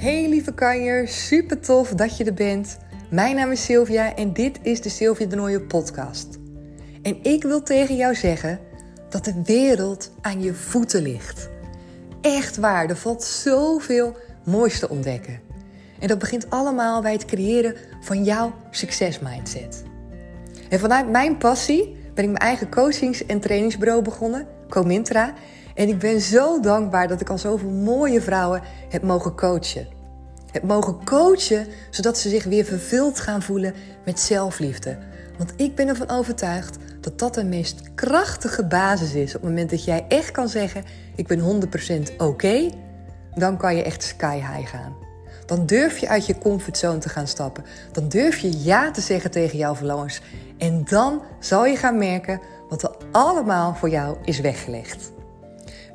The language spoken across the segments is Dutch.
Hey lieve kanjer, super tof dat je er bent. Mijn naam is Sylvia en dit is de Sylvia de Nooie podcast. En ik wil tegen jou zeggen dat de wereld aan je voeten ligt. Echt waar, er valt zoveel moois te ontdekken. En dat begint allemaal bij het creëren van jouw succesmindset. En vanuit mijn passie ben ik mijn eigen coachings- en trainingsbureau begonnen, Comintra. En ik ben zo dankbaar dat ik al zoveel mooie vrouwen heb mogen coachen. Heb mogen coachen zodat ze zich weer vervuld gaan voelen met zelfliefde. Want ik ben ervan overtuigd dat dat de meest krachtige basis is. Op het moment dat jij echt kan zeggen: Ik ben 100% oké, dan kan je echt sky high gaan. Dan durf je uit je comfortzone te gaan stappen. Dan durf je ja te zeggen tegen jouw verlangens. En dan zal je gaan merken wat er allemaal voor jou is weggelegd.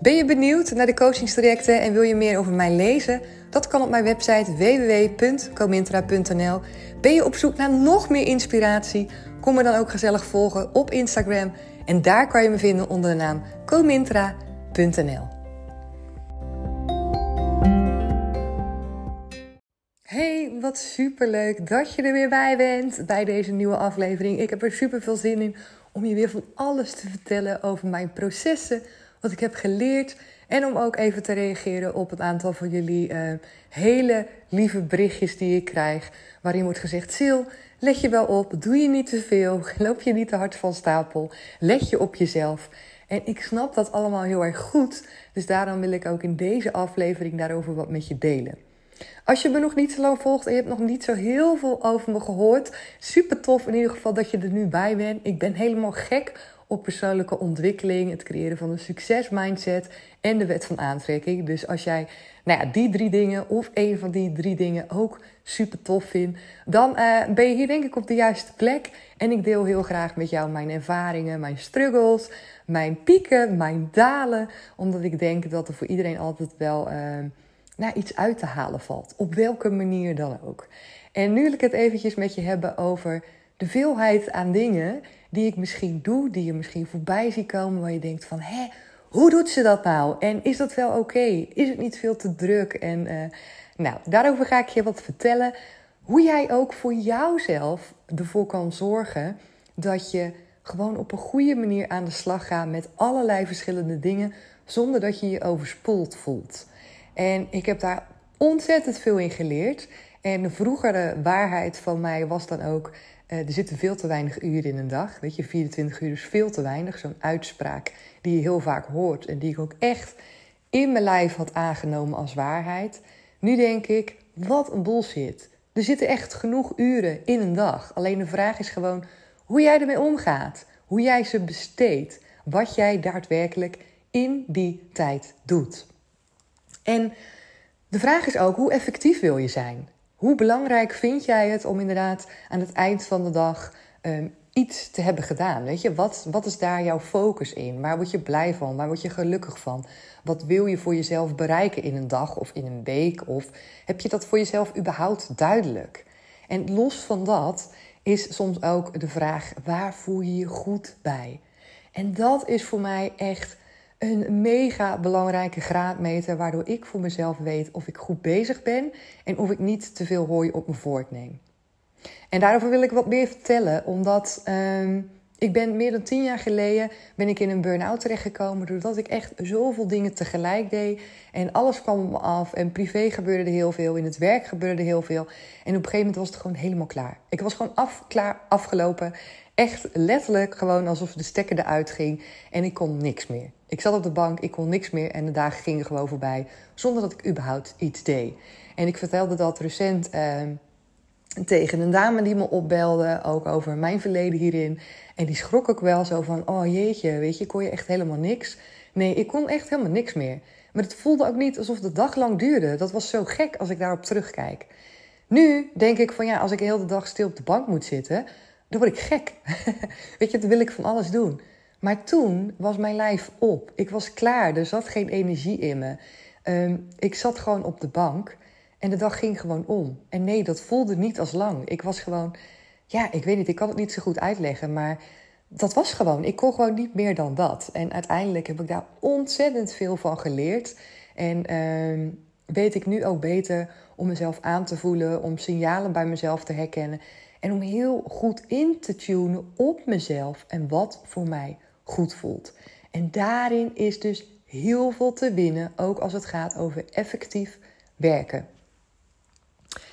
Ben je benieuwd naar de coachingstrajecten en wil je meer over mij lezen? Dat kan op mijn website www.comintra.nl. Ben je op zoek naar nog meer inspiratie? Kom me dan ook gezellig volgen op Instagram. En daar kan je me vinden onder de naam comintra.nl. Hey, wat superleuk dat je er weer bij bent bij deze nieuwe aflevering. Ik heb er super veel zin in om je weer van alles te vertellen over mijn processen, wat ik heb geleerd en om ook even te reageren op het aantal van jullie uh, hele lieve berichtjes die ik krijg. Waarin wordt gezegd: Sil, let je wel op, doe je niet te veel, loop je niet te hard van stapel, let je op jezelf. En ik snap dat allemaal heel erg goed, dus daarom wil ik ook in deze aflevering daarover wat met je delen. Als je me nog niet zo lang volgt en je hebt nog niet zo heel veel over me gehoord, super tof in ieder geval dat je er nu bij bent. Ik ben helemaal gek op persoonlijke ontwikkeling, het creëren van een succesmindset en de wet van aantrekking. Dus als jij nou ja, die drie dingen of een van die drie dingen ook super tof vindt, dan uh, ben je hier denk ik op de juiste plek. En ik deel heel graag met jou mijn ervaringen, mijn struggles, mijn pieken, mijn dalen. Omdat ik denk dat er voor iedereen altijd wel uh, nou, iets uit te halen valt. Op welke manier dan ook. En nu wil ik het eventjes met je hebben over de veelheid aan dingen die ik misschien doe, die je misschien voorbij ziet komen, waar je denkt van, hé, hoe doet ze dat nou? En is dat wel oké? Is het niet veel te druk? En uh, nou, daarover ga ik je wat vertellen. Hoe jij ook voor jouzelf ervoor kan zorgen dat je gewoon op een goede manier aan de slag gaat met allerlei verschillende dingen, zonder dat je je overspoeld voelt. En ik heb daar ontzettend veel in geleerd. En de vroegere waarheid van mij was dan ook er zitten veel te weinig uren in een dag. Weet je, 24 uur is veel te weinig. Zo'n uitspraak die je heel vaak hoort en die ik ook echt in mijn lijf had aangenomen als waarheid. Nu denk ik, wat een bullshit. Er zitten echt genoeg uren in een dag. Alleen de vraag is gewoon hoe jij ermee omgaat. Hoe jij ze besteedt. Wat jij daadwerkelijk in die tijd doet. En de vraag is ook, hoe effectief wil je zijn? Hoe belangrijk vind jij het om inderdaad aan het eind van de dag um, iets te hebben gedaan? Weet je, wat, wat is daar jouw focus in? Waar word je blij van? Waar word je gelukkig van? Wat wil je voor jezelf bereiken in een dag of in een week? Of heb je dat voor jezelf überhaupt duidelijk? En los van dat is soms ook de vraag: waar voel je je goed bij? En dat is voor mij echt een mega belangrijke graadmeter, waardoor ik voor mezelf weet of ik goed bezig ben en of ik niet te veel hooi op me voortneem. En daarover wil ik wat meer vertellen, omdat uh, ik ben meer dan tien jaar geleden ben ik in een burn-out terechtgekomen, doordat ik echt zoveel dingen tegelijk deed en alles kwam op me af en privé gebeurde er heel veel, in het werk gebeurde er heel veel en op een gegeven moment was het gewoon helemaal klaar. Ik was gewoon af, klaar, afgelopen Echt letterlijk gewoon alsof de stekker eruit ging en ik kon niks meer. Ik zat op de bank, ik kon niks meer en de dagen gingen gewoon voorbij zonder dat ik überhaupt iets deed. En ik vertelde dat recent uh, tegen een dame die me opbelde, ook over mijn verleden hierin. En die schrok ook wel zo van, oh jeetje, weet je, kon je echt helemaal niks? Nee, ik kon echt helemaal niks meer. Maar het voelde ook niet alsof de dag lang duurde. Dat was zo gek als ik daarop terugkijk. Nu denk ik van ja, als ik de hele dag stil op de bank moet zitten, dan word ik gek. Weet je, dan wil ik van alles doen. Maar toen was mijn lijf op. Ik was klaar. Er zat geen energie in me. Ehm, ik zat gewoon op de bank en de dag ging gewoon om. En nee, dat voelde niet als lang. Ik was gewoon, ja, ik weet niet, ik kan het niet zo goed uitleggen, maar dat was gewoon. Ik kon gewoon niet meer dan dat. En uiteindelijk heb ik daar ontzettend veel van geleerd. En uh, weet ik nu ook beter om mezelf aan te voelen, om signalen bij mezelf te herkennen en om heel goed in te tunen op mezelf en wat voor mij goed voelt. En daarin is dus heel veel te winnen, ook als het gaat over effectief werken.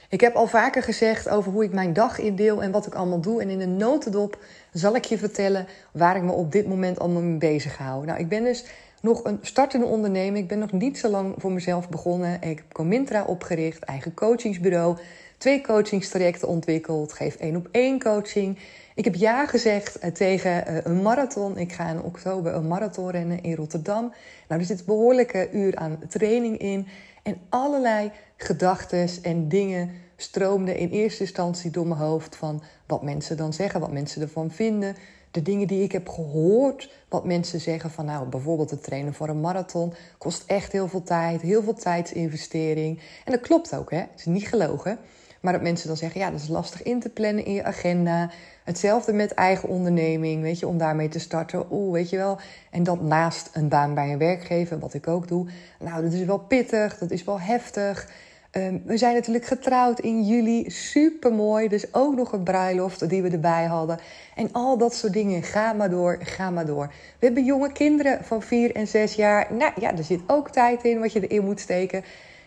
Ik heb al vaker gezegd over hoe ik mijn dag indeel en wat ik allemaal doe. En in een notendop zal ik je vertellen waar ik me op dit moment allemaal mee bezig hou. Nou, ik ben dus nog een startende ondernemer. Ik ben nog niet zo lang voor mezelf begonnen. Ik heb Comintra opgericht, eigen coachingsbureau. Twee coachingstrajecten ontwikkeld, geef één op één coaching. Ik heb ja gezegd eh, tegen eh, een marathon. Ik ga in oktober een marathon rennen in Rotterdam. Nou, er zit een behoorlijke uur aan training in. En allerlei gedachten en dingen stroomden in eerste instantie door mijn hoofd van wat mensen dan zeggen, wat mensen ervan vinden. De dingen die ik heb gehoord, wat mensen zeggen van nou bijvoorbeeld het trainen voor een marathon kost echt heel veel tijd, heel veel tijdsinvestering. En dat klopt ook, hè? Het is niet gelogen. Maar dat mensen dan zeggen, ja, dat is lastig in te plannen in je agenda. Hetzelfde met eigen onderneming, weet je, om daarmee te starten. Oeh, weet je wel. En dat naast een baan bij een werkgever, wat ik ook doe. Nou, dat is wel pittig, dat is wel heftig. Ehm, we zijn natuurlijk getrouwd in juli, super mooi. Dus ook nog een bruiloft die we erbij hadden. En al dat soort dingen, ga maar door, ga maar door. We hebben jonge kinderen van 4 en 6 jaar. Nou ja, er zit ook tijd in wat je erin moet steken.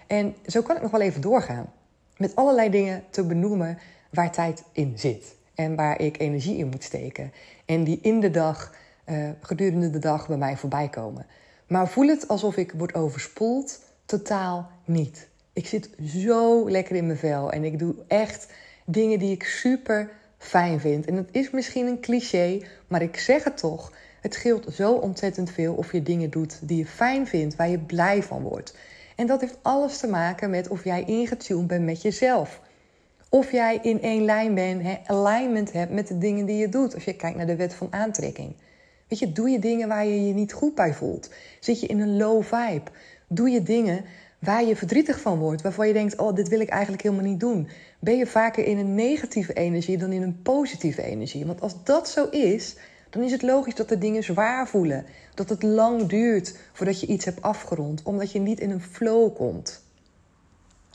En zo kan ik nog wel even doorgaan. Met allerlei dingen te benoemen waar tijd in zit. En waar ik energie in moet steken. En die in de dag, uh, gedurende de dag bij mij voorbij komen. Maar voel het alsof ik word overspoeld? Totaal niet. Ik zit zo lekker in mijn vel en ik doe echt dingen die ik super fijn vind. En dat is misschien een cliché, maar ik zeg het toch. Het scheelt zo ontzettend veel of je dingen doet die je fijn vindt, waar je blij van wordt. En dat heeft alles te maken met of jij ingetuned bent met jezelf. Of jij in één lijn bent, he, alignment hebt met de dingen die je doet. Als je kijkt naar de wet van aantrekking. Weet je, doe je dingen waar je je niet goed bij voelt. Zit je in een low vibe. Doe je dingen waar je verdrietig van wordt. Waarvan je denkt, oh, dit wil ik eigenlijk helemaal niet doen. Ben je vaker in een negatieve energie dan in een positieve energie. Want als dat zo is, dan is het logisch dat de dingen zwaar voelen. Dat het lang duurt voordat je iets hebt afgerond. Omdat je niet in een flow komt.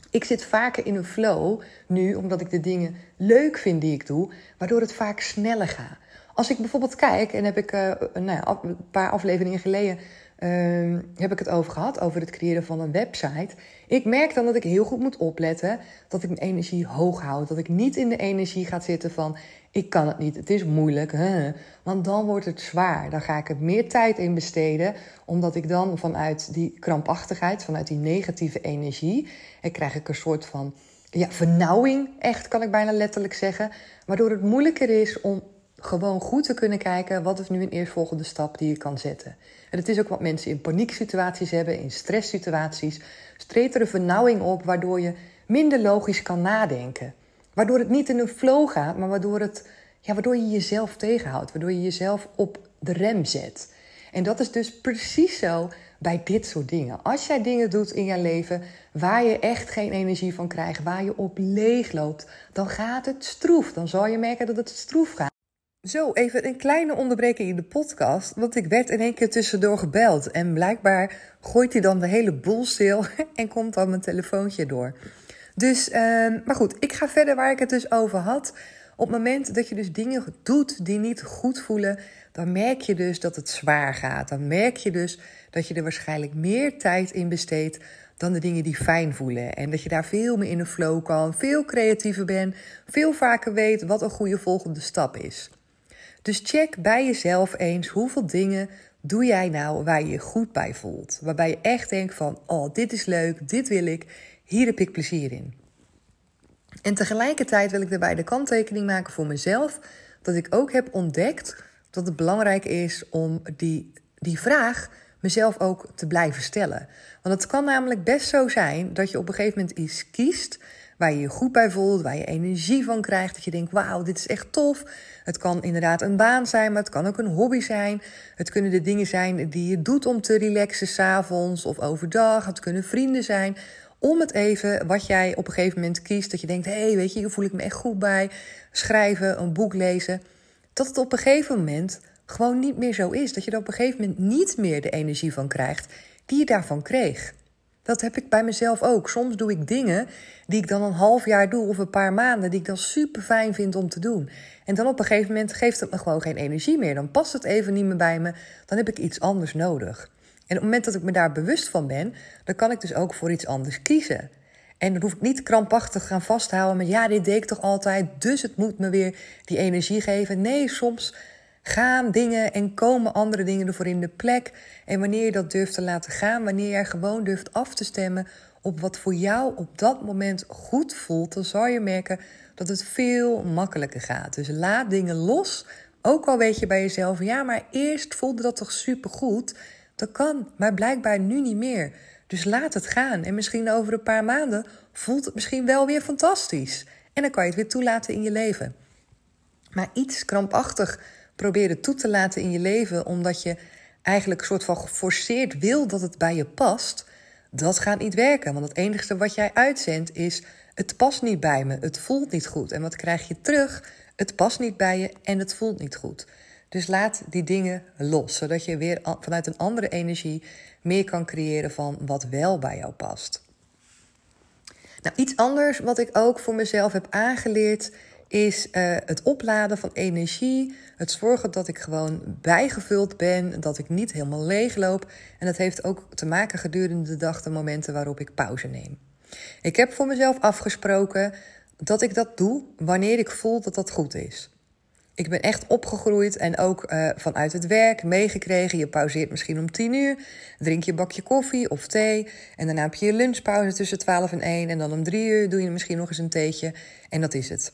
Ik zit vaker in een flow nu, omdat ik de dingen leuk vind die ik doe, waardoor het vaak sneller gaat. Als ik bijvoorbeeld kijk, en heb ik uh, nou ja, een paar afleveringen geleden uh, heb ik het over gehad, over het creëren van een website. Ik merk dan dat ik heel goed moet opletten dat ik mijn energie hoog houd. Dat ik niet in de energie ga zitten van ik kan het niet, het is moeilijk. Want dan wordt het zwaar. Dan ga ik er meer tijd in besteden, omdat ik dan vanuit die krampachtigheid, vanuit die negatieve energie, en krijg ik een soort van ja, vernauwing, echt kan ik bijna letterlijk zeggen. Waardoor het moeilijker is om gewoon goed te kunnen kijken wat is nu een eerstvolgende stap die je kan zetten. En het is ook wat mensen in panieksituaties hebben, in stresssituaties. Street er een vernauwing op waardoor je minder logisch kan nadenken. Waardoor het niet in een flow gaat, maar waardoor, het, ja, waardoor je jezelf tegenhoudt. Waardoor je jezelf op de rem zet. En dat is dus precies zo bij dit soort dingen. Als jij dingen doet in je leven waar je echt geen energie van krijgt, waar je op leeg loopt, dan gaat het stroef. Dan zal je merken dat het stroef gaat. Zo, even een kleine onderbreking in de podcast. Want ik werd in één keer tussendoor gebeld. En blijkbaar gooit hij dan de hele boel stil en komt dan mijn telefoontje door. Dus, uh, maar goed, ik ga verder waar ik het dus over had. Op het moment dat je dus dingen doet die niet goed voelen, dan merk je dus dat het zwaar gaat. Dan merk je dus dat je er waarschijnlijk meer tijd in besteedt dan de dingen die fijn voelen. En dat je daar veel meer in de flow kan, veel creatiever bent, veel vaker weet wat een goede volgende stap is. Dus check bij jezelf eens hoeveel dingen doe jij nou waar je je goed bij voelt. Waarbij je echt denkt van, oh, dit is leuk, dit wil ik, hier heb ik plezier in. En tegelijkertijd wil ik daarbij de kanttekening maken voor mezelf, dat ik ook heb ontdekt dat het belangrijk is om die, die vraag mezelf ook te blijven stellen. Want het kan namelijk best zo zijn dat je op een gegeven moment iets kiest waar je je goed bij voelt, waar je energie van krijgt. Dat je denkt, wauw, dit is echt tof. Het kan inderdaad een baan zijn, maar het kan ook een hobby zijn. Het kunnen de dingen zijn die je doet om te relaxen s'avonds of overdag. Het kunnen vrienden zijn. Om het even, wat jij op een gegeven moment kiest, dat je denkt, hé, hey, weet je, hier voel ik me echt goed bij. Schrijven, een boek lezen. Dat het op een gegeven moment gewoon niet meer zo is. Dat je er op een gegeven moment niet meer de energie van krijgt die je daarvan kreeg. Dat heb ik bij mezelf ook. Soms doe ik dingen die ik dan een half jaar doe of een paar maanden, die ik dan super fijn vind om te doen. En dan op een gegeven moment geeft het me gewoon geen energie meer. Dan past het even niet meer bij me. Dan heb ik iets anders nodig. En op het moment dat ik me daar bewust van ben, dan kan ik dus ook voor iets anders kiezen. En dan hoef ik niet krampachtig gaan vasthouden met ja, dit deed ik toch altijd, dus het moet me weer die energie geven. Nee, soms gaan dingen en komen andere dingen ervoor in de plek. En wanneer je dat durft te laten gaan, wanneer jij gewoon durft af te stemmen op wat voor jou op dat moment goed voelt, dan zal je merken dat het veel makkelijker gaat. Dus laat dingen los. Ook al weet je bij jezelf, ja, maar eerst voelde dat toch supergoed. Dat kan, maar blijkbaar nu niet meer. Dus laat het gaan. En misschien over een paar maanden voelt het misschien wel weer fantastisch. En dan kan je het weer toelaten in je leven. Maar iets krampachtig proberen toe te laten in je leven, omdat je eigenlijk een soort van geforceerd wil dat het bij je past, dat gaat niet werken. Want het enige wat jij uitzendt is: het past niet bij me, het voelt niet goed. En wat krijg je terug? Het past niet bij je en het voelt niet goed. Dus laat die dingen los, zodat je weer vanuit een andere energie meer kan creëren van wat wel bij jou past. Nou, iets anders wat ik ook voor mezelf heb aangeleerd is uh, het opladen van energie. Het zorgen dat ik gewoon bijgevuld ben, dat ik niet helemaal leegloop. En dat heeft ook te maken gedurende de dag de momenten waarop ik pauze neem. Ik heb voor mezelf afgesproken dat ik dat doe wanneer ik voel dat dat goed is. Ik ben echt opgegroeid en ook uh, vanuit het werk meegekregen. Je pauzeert misschien om 10 uur, drink je bakje koffie of thee. En daarna heb je je lunchpauze tussen 12 en 1. En dan om 3 uur doe je misschien nog eens een theetje. En dat is het.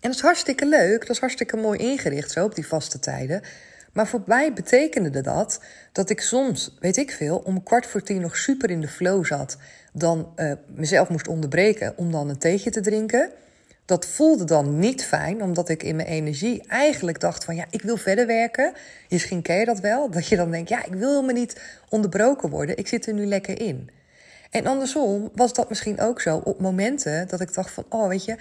En dat is hartstikke leuk, dat is hartstikke mooi ingericht zo op die vaste tijden. Maar voor mij betekende dat dat ik soms, weet ik veel, om kwart voor tien nog super in de flow zat. Dan uh, mezelf moest onderbreken om dan een theetje te drinken. Dat voelde dan niet fijn, omdat ik in mijn energie eigenlijk dacht van ja, ik wil verder werken. Misschien ken je dat wel, dat je dan denkt ja, ik wil me niet onderbroken worden, ik zit er nu lekker in. En andersom was dat misschien ook zo op momenten dat ik dacht van oh weet je,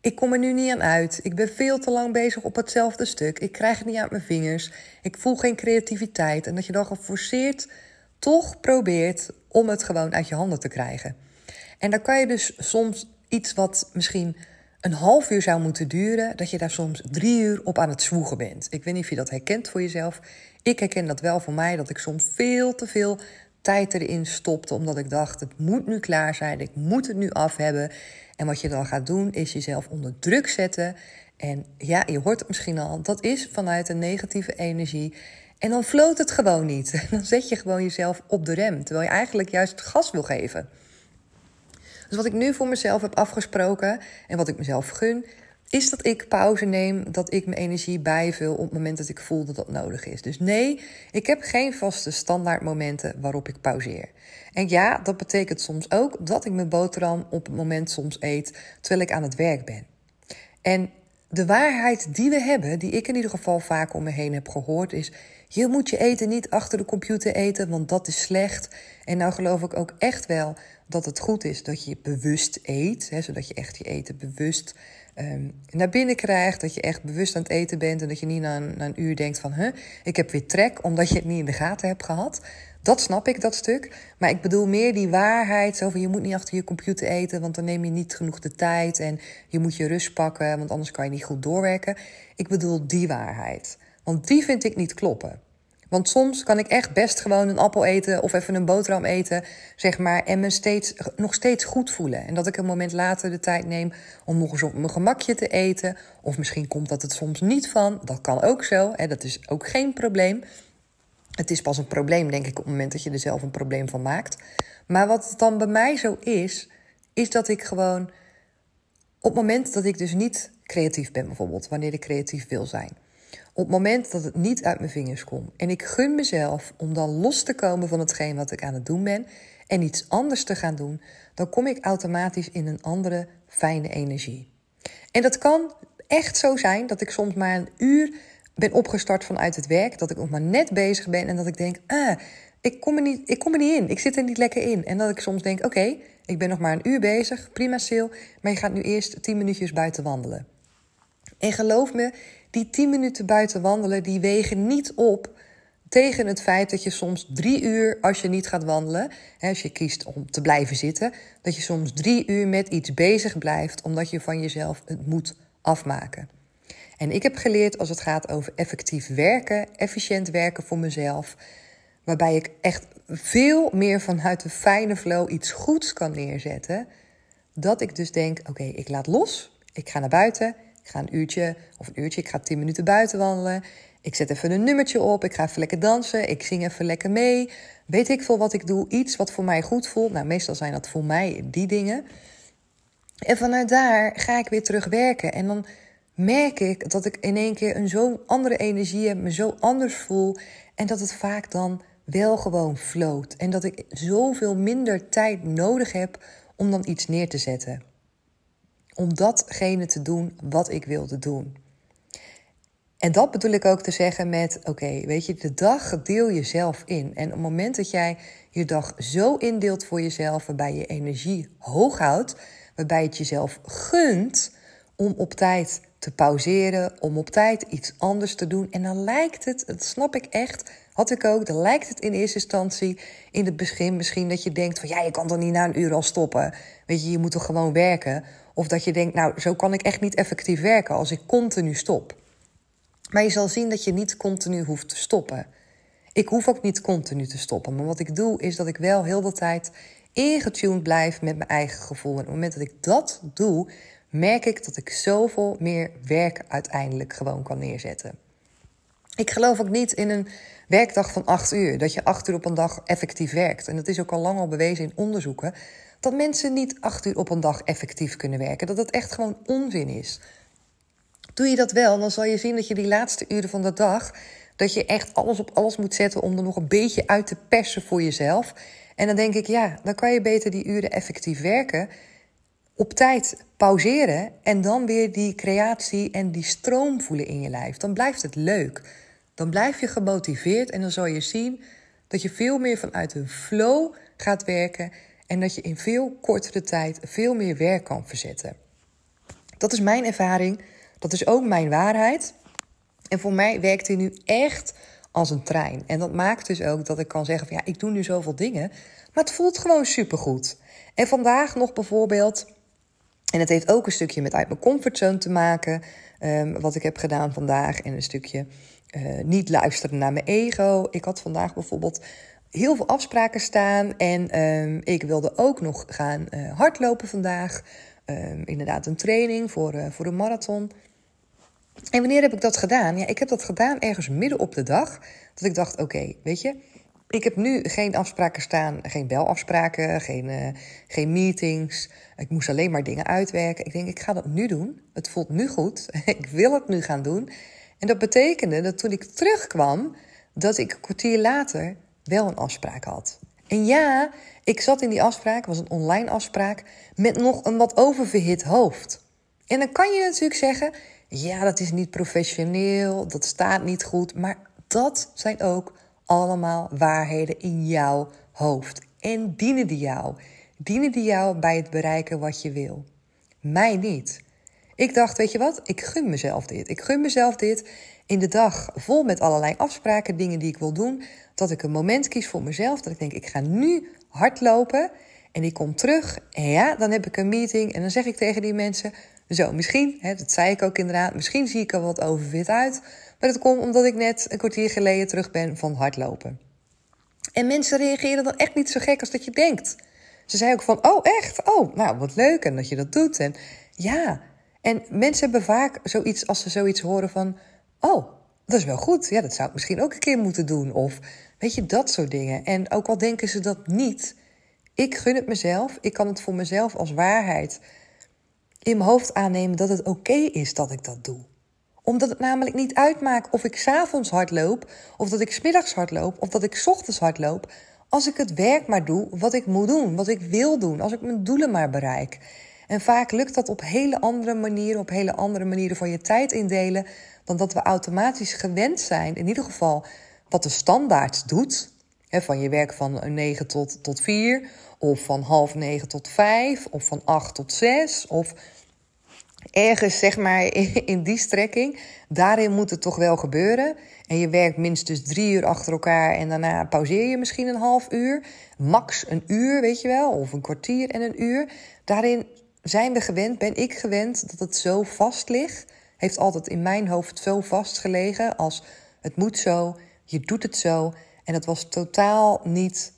ik kom er nu niet aan uit. Ik ben veel te lang bezig op hetzelfde stuk. Ik krijg het niet uit mijn vingers. Ik voel geen creativiteit. En dat je dan geforceerd toch probeert om het gewoon uit je handen te krijgen. En dan kan je dus soms iets wat misschien een half uur zou moeten duren, dat je daar soms drie uur op aan het zwoegen bent. Ik weet niet of je dat herkent voor jezelf. Ik herken dat wel voor mij, dat ik soms veel te veel tijd erin stopte, omdat ik dacht: het moet nu klaar zijn, ik moet het nu af hebben. En wat je dan gaat doen, is jezelf onder druk zetten. En ja, je hoort het misschien al, dat is vanuit een negatieve energie. En dan floot het gewoon niet. Dan zet je gewoon jezelf op de rem, terwijl je eigenlijk juist gas wil geven. Dus wat ik nu voor mezelf heb afgesproken en wat ik mezelf gun, is dat ik pauze neem, dat ik mijn energie bijvul op het moment dat ik voel dat dat nodig is. Dus nee, ik heb geen vaste standaard momenten waarop ik pauzeer. En ja, dat betekent soms ook dat ik mijn boterham op het moment soms eet terwijl ik aan het werk ben. En de waarheid die we hebben, die ik in ieder geval vaak om me heen heb gehoord, is: je moet je eten niet achter de computer eten, want dat is slecht. En nou geloof ik ook echt wel dat het goed is dat je bewust eet, hè, zodat je echt je eten bewust um, naar binnen krijgt. Dat je echt bewust aan het eten bent en dat je niet na een, een uur denkt van, huh, ik heb weer trek omdat je het niet in de gaten hebt gehad. Dat snap ik, dat stuk. Maar ik bedoel meer die waarheid. Zo van je moet niet achter je computer eten, want dan neem je niet genoeg de tijd. En je moet je rust pakken, want anders kan je niet goed doorwerken. Ik bedoel die waarheid. Want die vind ik niet kloppen. Want soms kan ik echt best gewoon een appel eten of even een boterham eten, zeg maar, en me steeds, nog steeds goed voelen. En dat ik een moment later de tijd neem om nog eens op mijn gemakje te eten. Of misschien komt dat het soms niet van. Dat kan ook zo. Hè, dat is ook geen probleem. Het is pas een probleem, denk ik, op het moment dat je er zelf een probleem van maakt. Maar wat het dan bij mij zo is, is dat ik gewoon op het moment dat ik dus niet creatief ben, bijvoorbeeld, wanneer ik creatief wil zijn. Op het moment dat het niet uit mijn vingers komt. En ik gun mezelf om dan los te komen van hetgeen wat ik aan het doen ben en iets anders te gaan doen, dan kom ik automatisch in een andere fijne energie. En dat kan echt zo zijn dat ik soms maar een uur ben opgestart vanuit het werk, dat ik nog maar net bezig ben en dat ik denk, ah, ik kom er niet, ik kom er niet in, ik zit er niet lekker in. En dat ik soms denk, oké, ik ben nog maar een uur bezig, prima stil, maar je gaat nu eerst tien minuutjes buiten wandelen. En geloof me, die tien minuten buiten wandelen, die wegen niet op tegen het feit dat je soms drie uur, als je niet gaat wandelen, hè, als je kiest om te blijven zitten, dat je soms drie uur met iets bezig blijft, omdat je van jezelf het moet afmaken. En ik heb geleerd als het gaat over effectief werken, efficiënt werken voor mezelf, waarbij ik echt veel meer vanuit de fijne flow iets goeds kan neerzetten, dat ik dus denk: oké, ik laat los, ik ga naar buiten, ga een uurtje of een uurtje, ik ga tien minuten buiten wandelen. Ik zet even een nummertje op, ik ga even lekker dansen, ik zing even lekker mee. Weet ik veel wat ik doe, iets wat voor mij goed voelt. Nou, meestal zijn dat voor mij die dingen. En vanuit daar ga ik weer terug werken. En dan merk ik dat ik in één keer een zo andere energie heb, me zo anders voel. En dat het vaak dan wel gewoon floot. En dat ik zoveel minder tijd nodig heb om dan iets neer te zetten. Om datgene te doen wat ik wilde doen. En dat bedoel ik ook te zeggen met: oké, weet je, de dag deel je zelf in. En op het moment dat jij je dag zo indeelt voor jezelf, waarbij je energie hoog houdt, waarbij het jezelf gunt om op tijd te pauzeren, om op tijd iets anders te doen. En dan lijkt het, dat snap ik echt, had ik ook, dan lijkt het in eerste instantie in het begin misschien dat je denkt van ja, je kan toch niet na een uur al stoppen. Weet je, je moet toch gewoon werken. Of dat je denkt, nou, zo kan ik echt niet effectief werken als ik continu stop. Maar je zal zien dat je niet continu hoeft te stoppen. Ik hoef ook niet continu te stoppen. Maar wat ik doe is dat ik wel heel de tijd ingetuned blijf met mijn eigen gevoel. En op het moment dat ik dat doe, merk ik dat ik zoveel meer werk uiteindelijk gewoon kan neerzetten. Ik geloof ook niet in een werkdag van acht uur. Dat je acht uur op een dag effectief werkt. En dat is ook al lang al bewezen in onderzoeken. Dat mensen niet acht uur op een dag effectief kunnen werken. Dat het echt gewoon onzin is. Doe je dat wel, dan zal je zien dat je die laatste uren van de dag. dat je echt alles op alles moet zetten om er nog een beetje uit te persen voor jezelf. En dan denk ik, ja, dan kan je beter die uren effectief werken. Op tijd pauzeren en dan weer die creatie en die stroom voelen in je lijf. Dan blijft het leuk. Dan blijf je gemotiveerd en dan zal je zien dat je veel meer vanuit een flow gaat werken en dat je in veel kortere tijd veel meer werk kan verzetten. Dat is mijn ervaring. Dat is ook mijn waarheid. En voor mij werkt hij nu echt als een trein. En dat maakt dus ook dat ik kan zeggen van ja, ik doe nu zoveel dingen, maar het voelt gewoon supergoed. En vandaag nog bijvoorbeeld, en het heeft ook een stukje met uit mijn comfortzone te maken, um, wat ik heb gedaan vandaag, en een stukje uh, niet luisteren naar mijn ego. Ik had vandaag bijvoorbeeld heel veel afspraken staan en um, ik wilde ook nog gaan uh, hardlopen vandaag. Um, inderdaad, een training voor, uh, voor een marathon. En wanneer heb ik dat gedaan? Ja, ik heb dat gedaan ergens midden op de dag. Dat ik dacht, oké, weet je, ik heb nu geen afspraken staan, geen belafspraken, geen, uh, geen meetings. Ik moest alleen maar dingen uitwerken. Ik denk, ik ga dat nu doen. Het voelt nu goed. ik wil het nu gaan doen. En dat betekende dat toen ik terugkwam, dat ik een kwartier later wel een afspraak had. En ja, ik zat in die afspraak, was een online afspraak, met nog een wat oververhit hoofd. En dan kan je natuurlijk zeggen, ja, dat is niet professioneel, dat staat niet goed. Maar dat zijn ook allemaal waarheden in jouw hoofd. En dienen die jou? Dienen die jou bij het bereiken wat je wil? Mij niet. Ik dacht, weet je wat, ik gun mezelf dit. Ik gun mezelf dit in de dag vol met allerlei afspraken, dingen die ik wil doen. Dat ik een moment kies voor mezelf. Dat ik denk, ik ga nu hardlopen. En ik kom terug. En ja, dan heb ik een meeting. En dan zeg ik tegen die mensen: zo, misschien, hè, dat zei ik ook inderdaad, misschien zie ik er wat overwit uit. Maar dat komt omdat ik net een kwartier geleden terug ben van hardlopen. En mensen reageren dan echt niet zo gek als dat je denkt. Ze zei ook van, oh echt? Oh, nou wat leuk en dat je dat doet. En ja, en mensen hebben vaak zoiets als ze zoiets horen van, oh, dat is wel goed. Ja, dat zou ik misschien ook een keer moeten doen. Of weet je, dat soort dingen. En ook al denken ze dat niet, ik gun het mezelf. Ik kan het voor mezelf als waarheid in mijn hoofd aannemen dat het oké is dat ik dat doe. Omdat het namelijk niet uitmaakt of ik s'avonds hardloop, of dat ik smiddags hardloop, of dat ik ochtends hardloop. Als ik het werk maar doe wat ik moet doen, wat ik wil doen, als ik mijn doelen maar bereik. En vaak lukt dat op hele andere manieren, op hele andere manieren van je tijd indelen, dan dat we automatisch gewend zijn, in ieder geval wat de standaard doet. van je werk van 9 tot, tot 4, of van half negen tot vijf, of van acht tot zes. Of ergens zeg maar in die strekking. Daarin moet het toch wel gebeuren. En je werkt minstens drie uur achter elkaar en daarna pauzeer je misschien een half uur. Max een uur, weet je wel, of een kwartier en een uur. Daarin zijn we gewend, ben ik gewend dat het zo vast ligt. Heeft altijd in mijn hoofd zo vastgelegen als het moet zo, je doet het zo. En dat was totaal niet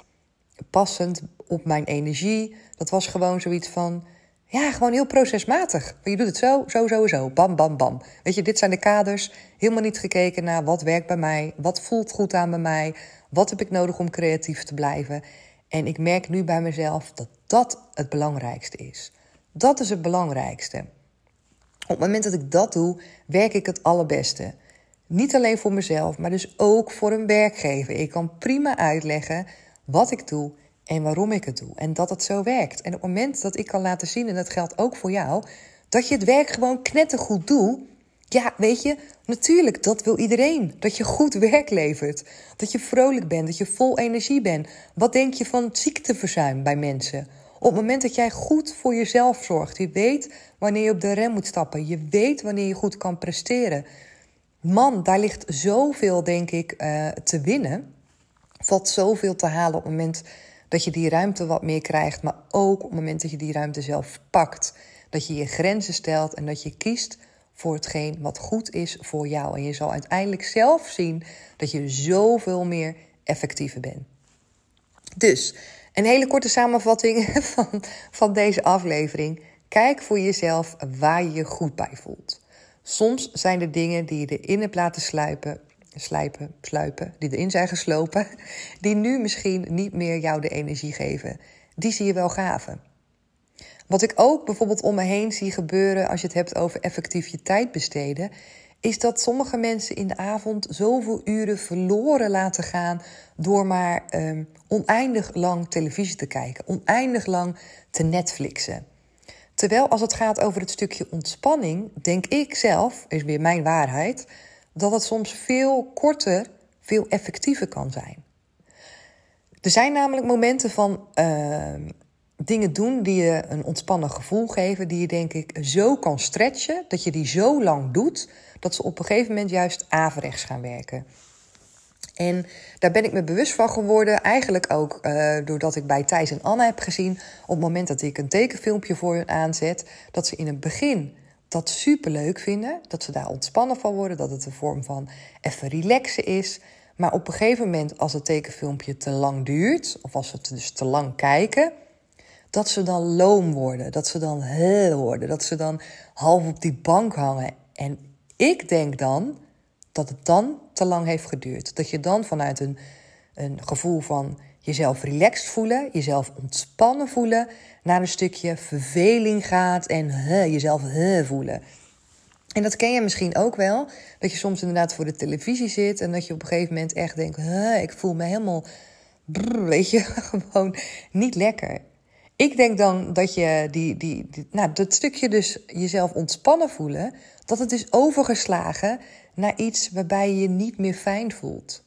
passend op mijn energie. Dat was gewoon zoiets van, ja, gewoon heel procesmatig. Je doet het zo, zo, zo, zo. Bam, bam, bam. Weet je, dit zijn de kaders. Helemaal niet gekeken naar wat werkt bij mij. Wat voelt goed aan bij mij. Wat heb ik nodig om creatief te blijven. En ik merk nu bij mezelf dat dat het belangrijkste is. Dat is het belangrijkste. Op het moment dat ik dat doe, werk ik het allerbeste. Niet alleen voor mezelf, maar dus ook voor een werkgever. Ik kan prima uitleggen wat ik doe en waarom ik het doe. En dat het zo werkt. En op het moment dat ik kan laten zien, en dat geldt ook voor jou, dat je het werk gewoon knettergoed doet. Ja, weet je, natuurlijk, dat wil iedereen. Dat je goed werk levert. Dat je vrolijk bent, dat je vol energie bent. Wat denk je van ziekteverzuim bij mensen? Op het moment dat jij goed voor jezelf zorgt, je weet wanneer je op de rem moet stappen, je weet wanneer je goed kan presteren. Man, daar ligt zoveel, denk ik, uh, te winnen. Valt zoveel te halen op het moment dat je die ruimte wat meer krijgt, maar ook op het moment dat je die ruimte zelf pakt. Dat je je grenzen stelt en dat je kiest voor hetgeen wat goed is voor jou. En je zal uiteindelijk zelf zien dat je zoveel meer effectiever bent. Dus een hele korte samenvatting van, van deze aflevering. Kijk voor jezelf waar je je goed bij voelt. Soms zijn er dingen die je erin hebt laten sluipen slijpen, sluipen, die erin zijn geslopen, die nu misschien niet meer jou de energie geven. Die zie je wel gaven. Wat ik ook bijvoorbeeld om me heen zie gebeuren als je het hebt over effectief je tijd besteden, is dat sommige mensen in de avond zoveel uren verloren laten gaan door maar um, oneindig lang televisie te kijken, oneindig lang te Netflixen. Terwijl als het gaat over het stukje ontspanning, denk ik zelf, is weer mijn waarheid, dat het soms veel korter, veel effectiever kan zijn. Er zijn namelijk momenten van uh, dingen doen die je een ontspannen gevoel geven, die je denk ik zo kan stretchen, dat je die zo lang doet, dat ze op een gegeven moment juist averechts gaan werken. En daar ben ik me bewust van geworden, eigenlijk ook uh, doordat ik bij Thijs en Anne heb gezien, op het moment dat ik een tekenfilmpje voor hun aanzet, dat ze in het begin dat super leuk vinden. Dat ze daar ontspannen van worden. Dat het een vorm van even relaxen is. Maar op een gegeven moment, als het tekenfilmpje te lang duurt, of als ze het dus te lang kijken, dat ze dan loom worden. Dat ze dan heel worden. Dat ze dan half op die bank hangen. En ik denk dan dat het dan te lang heeft geduurd. Dat je dan vanuit een, een gevoel van jezelf relaxed voelen, jezelf ontspannen voelen, naar een stukje verveling gaat en jezelf voelen. En dat ken je misschien ook wel, dat je soms inderdaad voor de televisie zit en dat je op een gegeven moment echt denkt: ik voel me helemaal, weet je, gewoon niet lekker. Ik denk dan dat je die, die, die, nou, dat stukje dus jezelf ontspannen voelen, dat het is overgeslagen naar iets waarbij je je niet meer fijn voelt.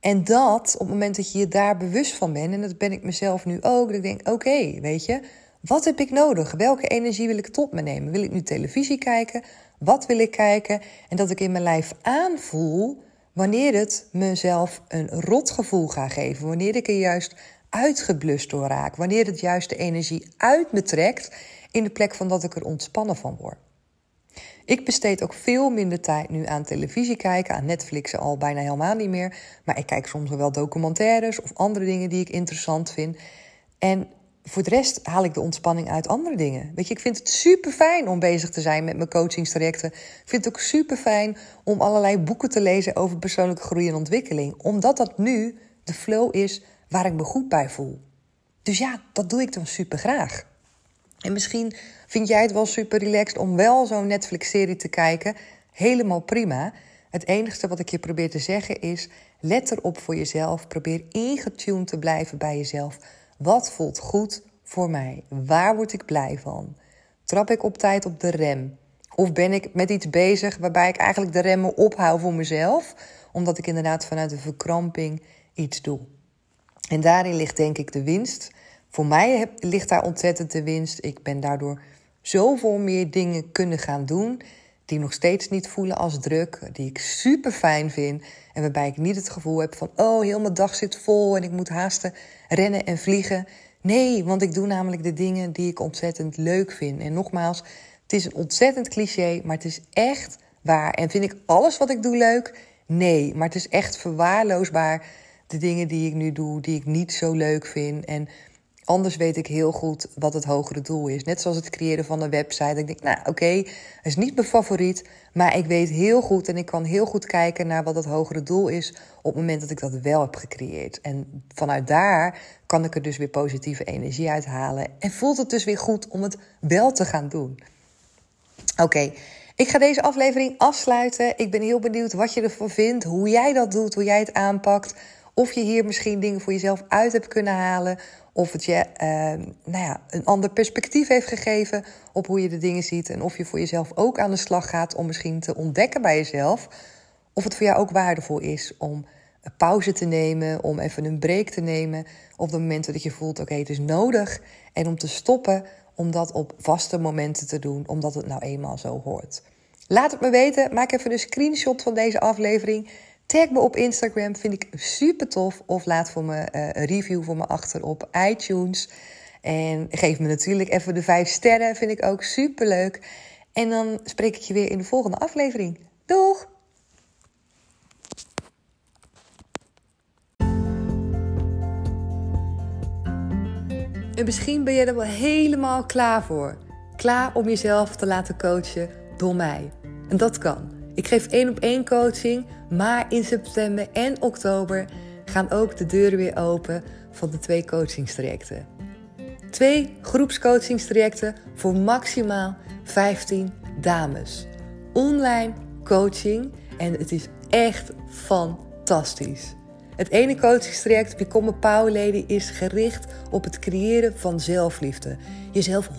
En dat, op het moment dat je je daar bewust van bent, en dat ben ik mezelf nu ook, dat ik denk: oké, weet je, wat heb ik nodig? Welke energie wil ik tot me nemen? Wil ik nu televisie kijken? Wat wil ik kijken? En dat ik in mijn lijf aanvoel wanneer het mezelf een rotgevoel gaat geven, wanneer ik er juist uitgeblust door raak, wanneer het juist de energie uit me trekt in de plek van dat ik er ontspannen van word. Ik besteed ook veel minder tijd nu aan televisie kijken, aan Netflix al bijna helemaal niet meer. Maar ik kijk soms wel documentaires of andere dingen die ik interessant vind. En voor de rest haal ik de ontspanning uit andere dingen. Weet je, ik vind het super fijn om bezig te zijn met mijn coachingstrajecten. Ik vind het ook super fijn om allerlei boeken te lezen over persoonlijke groei en ontwikkeling. Omdat dat nu de flow is waar ik me goed bij voel. Dus ja, dat doe ik dan super graag. En misschien vind jij het wel super relaxed om wel zo'n Netflix-serie te kijken. Helemaal prima. Het enige wat ik je probeer te zeggen is: let erop voor jezelf. Probeer ingetuned te blijven bij jezelf. Wat voelt goed voor mij? Waar word ik blij van? Trap ik op tijd op de rem? Of ben ik met iets bezig waarbij ik eigenlijk de remmen ophoud voor mezelf, omdat ik inderdaad vanuit de verkramping iets doe? En daarin ligt denk ik de winst voor mij ligt daar ontzettend de winst. Ik ben daardoor zoveel meer dingen kunnen gaan doen die nog steeds niet voelen als druk, die ik super fijn vind en waarbij ik niet het gevoel heb van oh, heel mijn dag zit vol en ik moet haasten rennen en vliegen. Nee, want ik doe namelijk de dingen die ik ontzettend leuk vind. En nogmaals, het is een ontzettend cliché, maar het is echt waar. En vind ik alles wat ik doe leuk? Nee, maar het is echt verwaarloosbaar de dingen die ik nu doe, die ik niet zo leuk vind. En anders weet ik heel goed wat het hogere doel is. Net zoals het creëren van een website. Ik denk, nou oké, het is niet mijn favoriet, maar ik weet heel goed en ik kan heel goed kijken naar wat het hogere doel is op het moment dat ik dat wel heb gecreëerd. En vanuit daar kan ik er dus weer positieve energie uit halen en voelt het dus weer goed om het wel te gaan doen. Oké, ik ga deze aflevering afsluiten. Ik ben heel benieuwd wat je ervan vindt, hoe jij dat doet, hoe jij het aanpakt. Of je hier misschien dingen voor jezelf uit hebt kunnen halen. Of het je uh, nou ja, een ander perspectief heeft gegeven op hoe je de dingen ziet. En of je voor jezelf ook aan de slag gaat om misschien te ontdekken bij jezelf. Of het voor jou ook waardevol is om een pauze te nemen, om even een break te nemen. Op de momenten dat je voelt, oké, het is nodig. En om te stoppen om dat op vaste momenten te doen, omdat het nou eenmaal zo hoort. Laat het me weten. Maak even een screenshot van deze aflevering. Tag me op Instagram, vind ik super tof. Of laat voor me uh, een review voor me achter op iTunes. En geef me natuurlijk even de vijf sterren, vind ik ook super leuk. En dan spreek ik je weer in de volgende aflevering. Doeg! En misschien ben je er wel helemaal klaar voor. Klaar om jezelf te laten coachen door mij. En dat kan. Ik geef één op één coaching, maar in september en oktober gaan ook de deuren weer open van de twee coachingstrajecten. Twee groepscoachingstrajecten voor maximaal 15 dames. Online coaching en het is echt fantastisch. Het ene coachingstraject, Become a Power Lady, is gericht op het creëren van zelfliefde. Jezelf 100%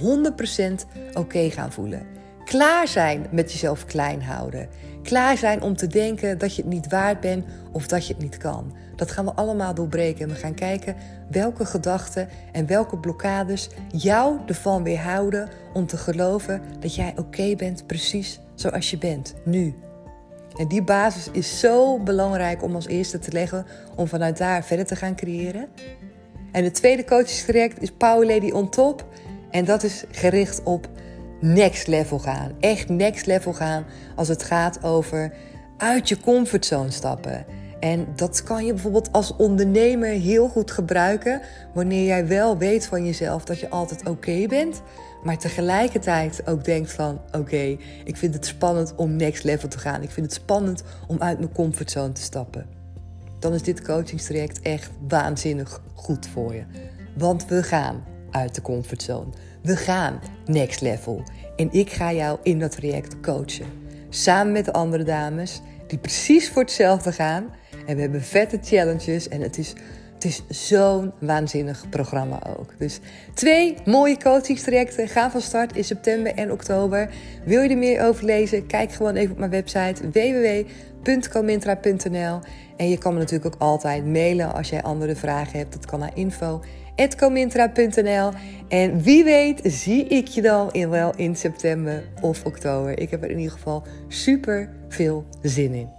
oké gaan voelen. Klaar zijn met jezelf klein houden. Klaar zijn om te denken dat je het niet waard bent of dat je het niet kan. Dat gaan we allemaal doorbreken. En we gaan kijken welke gedachten en welke blokkades jou ervan weerhouden om te geloven dat jij oké bent precies zoals je bent, nu. En die basis is zo belangrijk om als eerste te leggen om vanuit daar verder te gaan creëren. En het tweede coachingstraject is Power Lady on Top. En dat is gericht op next level gaan. Echt next level gaan als het gaat over uit je comfortzone stappen. En dat kan je bijvoorbeeld als ondernemer heel goed gebruiken wanneer jij wel weet van jezelf dat je altijd oké bent, maar tegelijkertijd ook denkt van oké, ik vind het spannend om next level te gaan. Ik vind het spannend om uit mijn comfortzone te stappen. Dan is dit coachingstraject echt waanzinnig goed voor je. Want we gaan uit de comfortzone. We gaan next level. En ik ga jou in dat traject coachen. Samen met de andere dames die precies voor hetzelfde gaan. En we hebben vette challenges en het is, het is zo'n waanzinnig programma ook. Dus twee mooie coachingstrajecten gaan van start in september en oktober. Wil je er meer over lezen? Kijk gewoon even op mijn website www.comintra.nl En je kan me natuurlijk ook altijd mailen als jij andere vragen hebt. Dat kan naar info comintra.nl. En wie weet zie ik je dan in wel in september of oktober. Ik heb er in ieder geval super veel zin in.